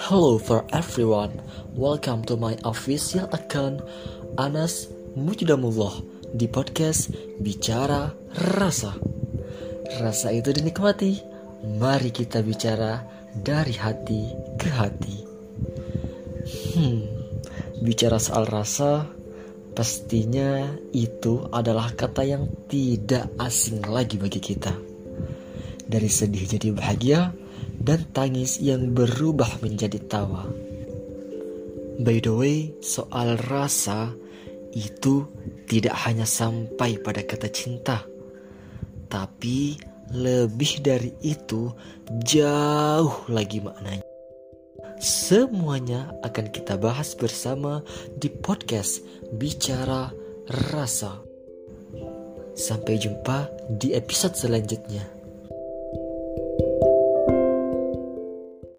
Hello for everyone, welcome to my official account Anas Mujidamullah di podcast Bicara Rasa. Rasa itu dinikmati, mari kita bicara dari hati ke hati. Hmm, bicara soal rasa, pastinya itu adalah kata yang tidak asing lagi bagi kita. Dari sedih jadi bahagia, dan tangis yang berubah menjadi tawa. By the way, soal rasa itu tidak hanya sampai pada kata cinta, tapi lebih dari itu jauh lagi maknanya. Semuanya akan kita bahas bersama di podcast Bicara Rasa. Sampai jumpa di episode selanjutnya.